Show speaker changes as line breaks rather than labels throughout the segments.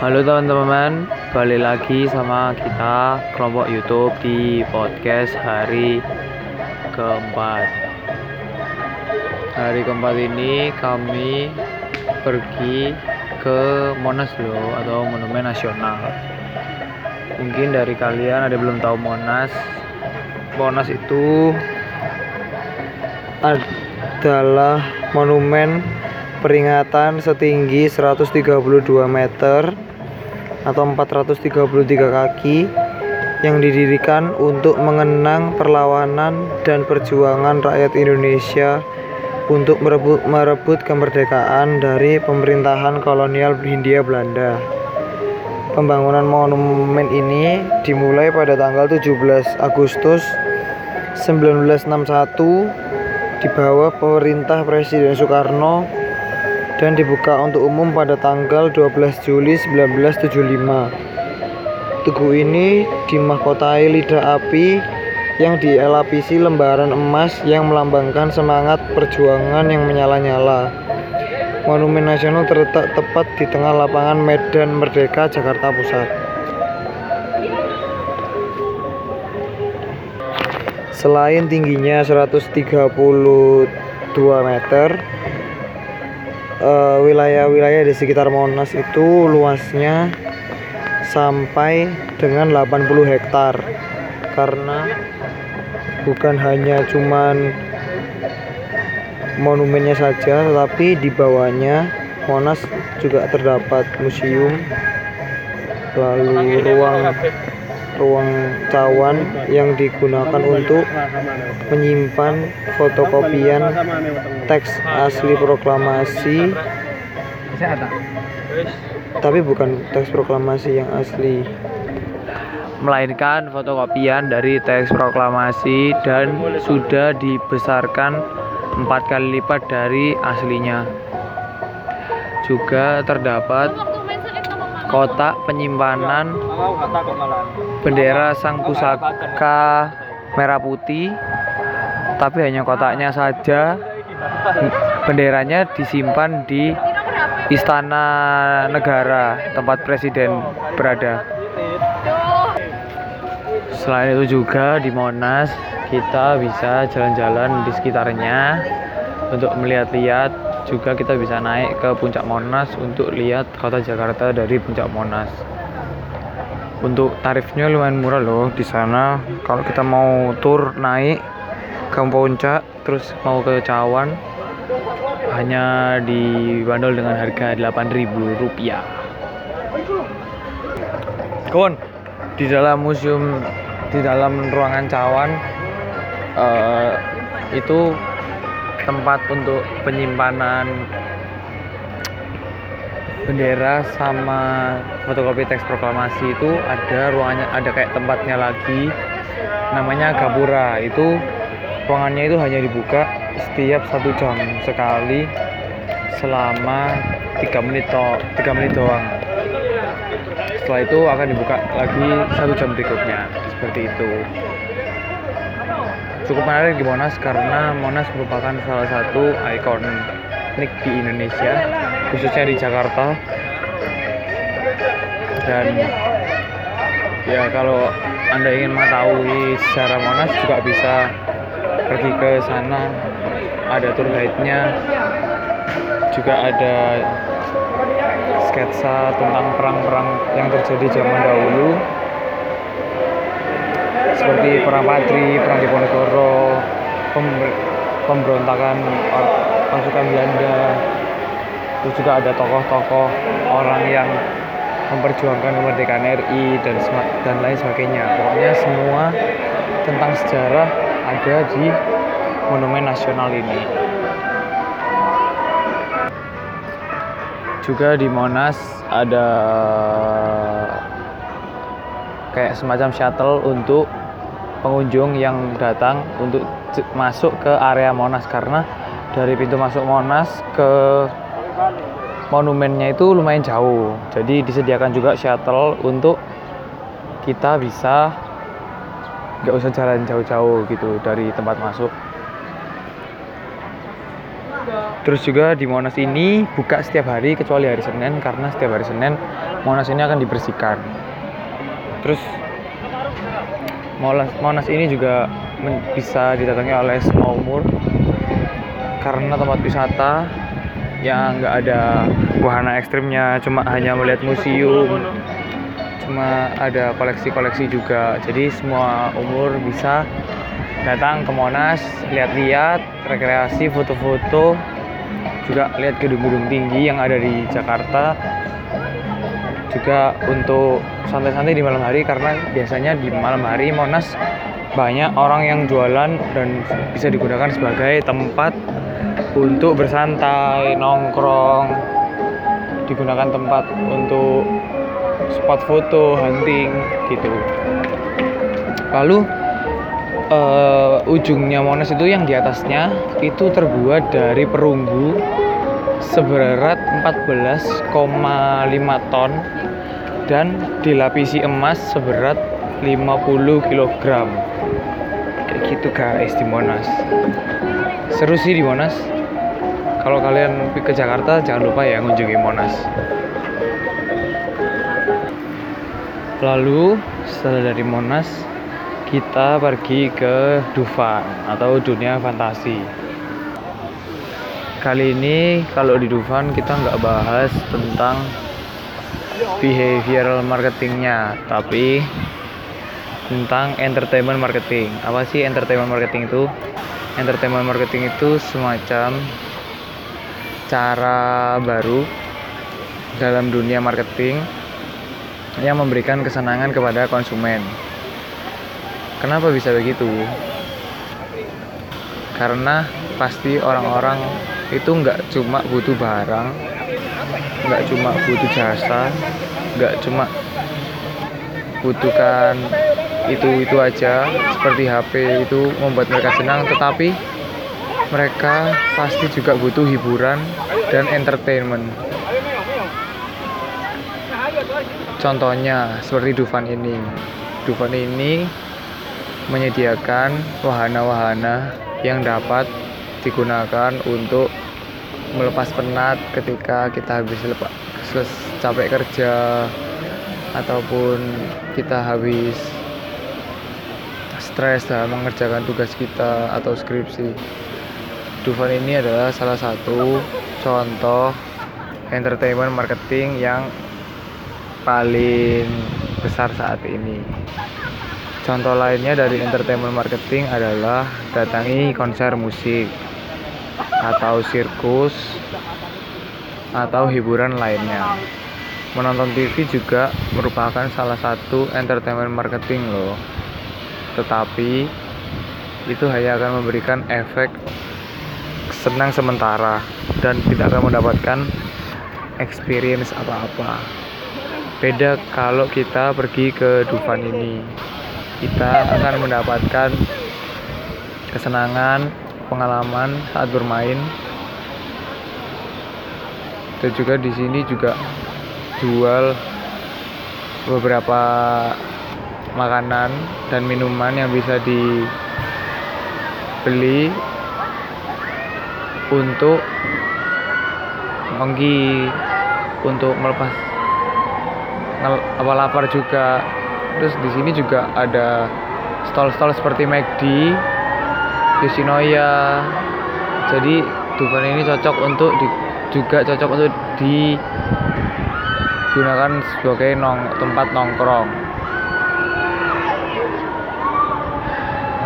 Halo teman-teman, balik lagi sama kita kelompok YouTube di podcast hari keempat. Hari keempat ini kami pergi ke Monas loh atau Monumen Nasional. Mungkin dari kalian ada belum tahu Monas. Monas itu adalah monumen peringatan setinggi 132 meter atau 433 kaki yang didirikan untuk mengenang perlawanan dan perjuangan rakyat Indonesia untuk merebut, merebut kemerdekaan dari pemerintahan kolonial Hindia Belanda. Pembangunan monumen ini dimulai pada tanggal 17 Agustus 1961 di bawah pemerintah Presiden Soekarno dan dibuka untuk umum pada tanggal 12 Juli 1975. Tugu ini dimahkotai lidah api yang dielapisi lembaran emas yang melambangkan semangat perjuangan yang menyala-nyala. Monumen Nasional terletak tepat di tengah lapangan Medan Merdeka, Jakarta Pusat. Selain tingginya 132 meter, wilayah-wilayah uh, di sekitar Monas itu luasnya sampai dengan 80 hektar. Karena bukan hanya cuman monumennya saja tetapi di bawahnya Monas juga terdapat museum lalu ruang ruang cawan yang digunakan untuk menyimpan fotokopian teks asli proklamasi. Tapi bukan teks proklamasi yang asli. Melainkan fotokopian dari teks proklamasi dan sudah dibesarkan empat kali lipat dari aslinya. Juga terdapat kotak penyimpanan bendera sang pusaka merah putih tapi hanya kotaknya saja. Benderanya disimpan di istana negara tempat presiden berada. Selain itu juga di Monas kita bisa jalan-jalan di sekitarnya untuk melihat-lihat juga kita bisa naik ke puncak Monas untuk lihat kota Jakarta dari puncak Monas. Untuk tarifnya lumayan murah loh di sana. Kalau kita mau tur naik ke puncak terus mau ke Cawan hanya dibanderol dengan harga 8000 rupiah. Kawan di dalam museum di dalam ruangan Cawan uh, itu tempat untuk penyimpanan bendera sama fotokopi teks proklamasi itu ada ruangannya ada kayak tempatnya lagi namanya gapura. Itu ruangannya itu hanya dibuka setiap satu jam sekali selama tiga menit to tiga menit doang. Setelah itu akan dibuka lagi satu jam berikutnya seperti itu cukup menarik di Monas karena Monas merupakan salah satu ikonik di Indonesia khususnya di Jakarta. Dan ya kalau anda ingin mengetahui sejarah Monas juga bisa pergi ke sana. Ada tour guide-nya juga ada sketsa tentang perang-perang yang terjadi zaman dahulu seperti perang Patri, perang Diponegoro, pemberontakan pasukan Belanda, terus juga ada tokoh-tokoh orang yang memperjuangkan kemerdekaan RI dan dan lain sebagainya. Pokoknya semua tentang sejarah ada di monumen nasional ini. Juga di Monas ada kayak semacam shuttle untuk pengunjung yang datang untuk masuk ke area Monas karena dari pintu masuk Monas ke monumennya itu lumayan jauh. Jadi disediakan juga shuttle untuk kita bisa nggak usah jalan jauh-jauh gitu dari tempat masuk. Terus juga di Monas ini buka setiap hari kecuali hari Senin karena setiap hari Senin Monas ini akan dibersihkan. Terus Monas, ini juga bisa didatangi oleh semua umur karena tempat wisata yang nggak ada wahana ekstrimnya, cuma hanya melihat museum, cuma ada koleksi-koleksi juga. Jadi semua umur bisa datang ke Monas, lihat-lihat, rekreasi, foto-foto, juga lihat gedung-gedung tinggi yang ada di Jakarta juga untuk santai-santai di malam hari karena biasanya di malam hari Monas banyak orang yang jualan dan bisa digunakan sebagai tempat untuk bersantai, nongkrong, digunakan tempat untuk spot foto, hunting gitu. Lalu uh, ujungnya Monas itu yang di atasnya itu terbuat dari perunggu seberat 14,5 ton dan dilapisi emas seberat 50 kg kayak gitu guys di Monas. Seru sih di Monas. Kalau kalian ke Jakarta jangan lupa ya ngunjungi Monas. Lalu setelah dari Monas kita pergi ke Dufan atau dunia fantasi. Kali ini kalau di Dufan kita nggak bahas tentang behavioral marketingnya, tapi tentang entertainment marketing. Apa sih entertainment marketing itu? Entertainment marketing itu semacam cara baru dalam dunia marketing yang memberikan kesenangan kepada konsumen. Kenapa bisa begitu? Karena pasti orang-orang itu nggak cuma butuh barang, nggak cuma butuh jasa, nggak cuma butuhkan itu itu aja seperti HP itu membuat mereka senang, tetapi mereka pasti juga butuh hiburan dan entertainment. Contohnya seperti Dufan ini. Dufan ini menyediakan wahana-wahana yang dapat digunakan untuk melepas penat ketika kita habis lepas capek kerja ataupun kita habis stres dalam mengerjakan tugas kita atau skripsi. Dufan ini adalah salah satu contoh entertainment marketing yang paling besar saat ini. Contoh lainnya dari entertainment marketing adalah datangi konser musik atau sirkus atau hiburan lainnya. Menonton TV juga merupakan salah satu entertainment marketing loh. Tetapi itu hanya akan memberikan efek senang sementara dan tidak akan mendapatkan experience apa-apa. Beda kalau kita pergi ke Dufan ini kita akan mendapatkan kesenangan, pengalaman saat bermain. Dan juga di sini juga jual beberapa makanan dan minuman yang bisa dibeli untuk menggi untuk melepas apa lapar juga. Terus di sini juga ada stall-stall seperti McD Yoshinoya. Jadi Dufan ini cocok untuk di, juga cocok untuk digunakan sebagai nong, tempat nongkrong.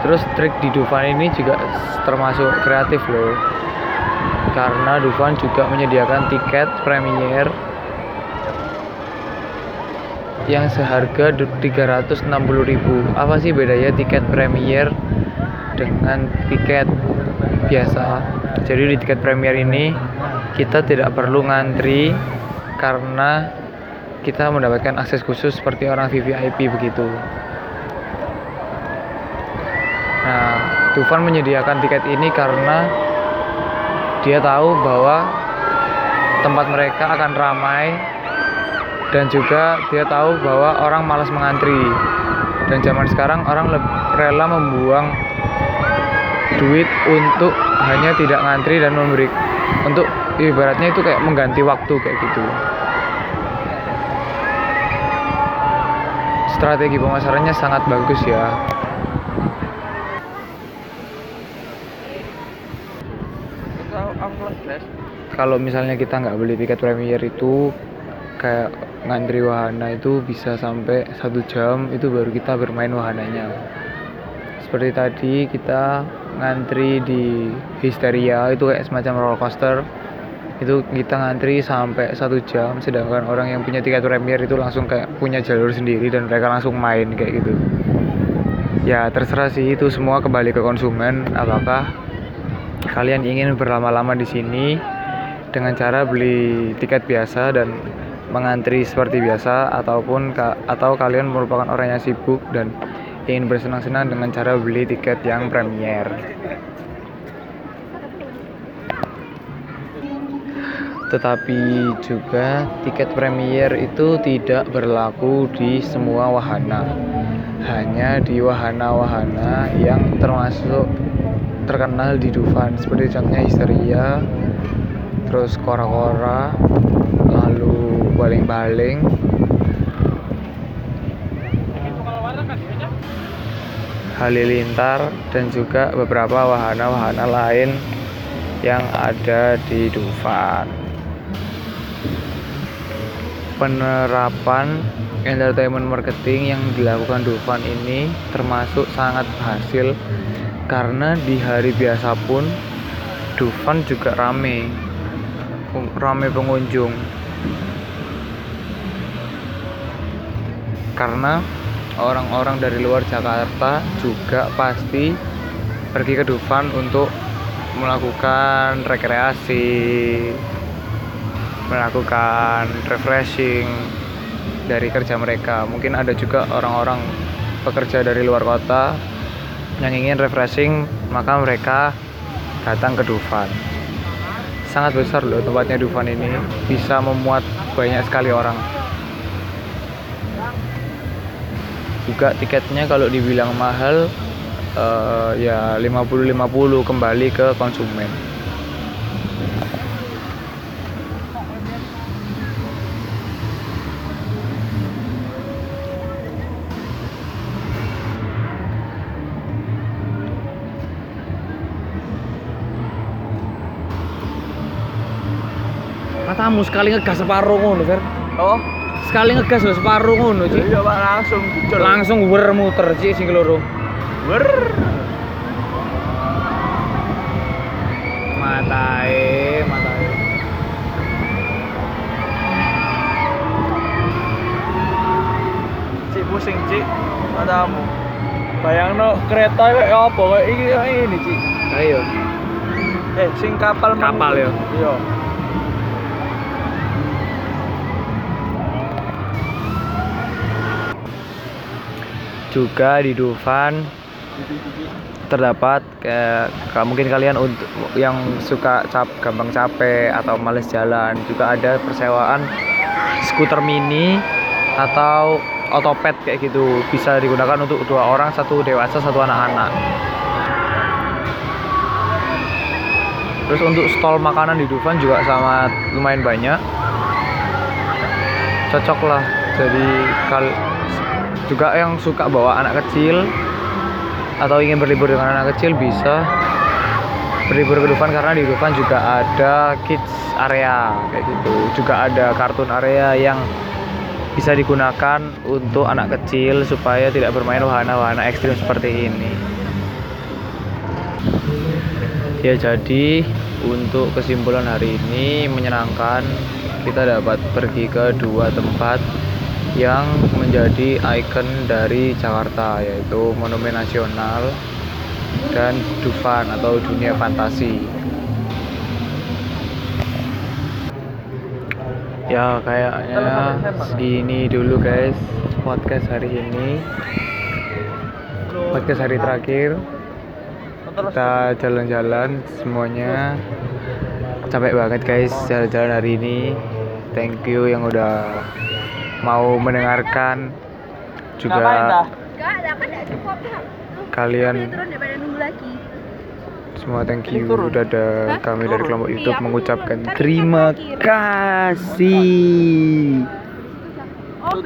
Terus trik di Dufan ini juga termasuk kreatif loh. Karena Dufan juga menyediakan tiket premier yang seharga 360.000 apa sih bedanya tiket premier dengan tiket biasa? Jadi di tiket premier ini kita tidak perlu ngantri karena kita mendapatkan akses khusus seperti orang VVIP begitu. Nah Tufan menyediakan tiket ini karena dia tahu bahwa tempat mereka akan ramai dan juga dia tahu bahwa orang malas mengantri. Dan zaman sekarang orang rela membuang duit untuk hanya tidak ngantri dan memberi untuk ibaratnya itu kayak mengganti waktu kayak gitu strategi pemasarannya sangat bagus ya. Kalau misalnya kita nggak beli tiket premier itu kayak ngantri wahana itu bisa sampai satu jam itu baru kita bermain wahananya. Seperti tadi kita ngantri di Histeria itu kayak semacam roller coaster itu kita ngantri sampai satu jam sedangkan orang yang punya tiket premier itu langsung kayak punya jalur sendiri dan mereka langsung main kayak gitu ya terserah sih itu semua kembali ke konsumen apakah kalian ingin berlama-lama di sini dengan cara beli tiket biasa dan mengantri seperti biasa ataupun atau kalian merupakan orang yang sibuk dan ingin bersenang-senang dengan cara beli tiket yang premier. Tetapi juga tiket premier itu tidak berlaku di semua wahana. Hanya di wahana-wahana yang termasuk terkenal di Dufan seperti contohnya Histeria, terus Kora-Kora, lalu Baling-Baling, Halilintar dan juga beberapa wahana-wahana lain yang ada di Dufan penerapan entertainment marketing yang dilakukan Dufan ini termasuk sangat berhasil karena di hari biasa pun Dufan juga rame rame pengunjung. Karena orang-orang dari luar Jakarta juga pasti pergi ke Dufan untuk melakukan rekreasi melakukan refreshing dari kerja mereka. Mungkin ada juga orang-orang pekerja dari luar kota yang ingin refreshing, maka mereka datang ke Dufan. Sangat besar loh tempatnya Dufan ini, bisa memuat banyak sekali orang. Juga tiketnya kalau dibilang mahal uh, ya 50-50 kembali ke konsumen. Matamu sekali ngegas separuh ngono Fer.
Oh.
Sekali ngegas lho separuh ngono Cik.
Iya Pak langsung
Cuk. langsung wer muter Cik sing keloro
wer.
Matae matae.
Cik pusing Cik matamu. Bayang no kereta kayak apa kayak ini ini Cik.
Ayo.
Eh sing kapal
kapal ya
iya
juga di Dufan. Terdapat kayak mungkin kalian untuk yang suka cap gampang capek atau males jalan juga ada persewaan skuter mini atau otopet kayak gitu. Bisa digunakan untuk dua orang satu dewasa satu anak-anak. Terus untuk stall makanan di Dufan juga sangat lumayan banyak. Cocok lah jadi kal juga yang suka bawa anak kecil atau ingin berlibur dengan anak kecil bisa berlibur ke Dufan karena di Dufan juga ada kids area kayak gitu. Juga ada kartun area yang bisa digunakan untuk anak kecil supaya tidak bermain wahana-wahana ekstrim seperti ini. Ya jadi untuk kesimpulan hari ini menyenangkan kita dapat pergi ke dua tempat yang menjadi ikon dari Jakarta yaitu Monumen Nasional dan Dufan atau dunia fantasi. Ya kayaknya segini dulu guys podcast hari ini. Podcast hari terakhir kita jalan-jalan semuanya capek banget guys jalan-jalan hari ini thank you yang udah mau mendengarkan juga kalian Semua thank you.
Turun.
Dadah. Kami dari kelompok
Iya,
YouTube mengucapkan.
Tapi
terima kasih.
Oh.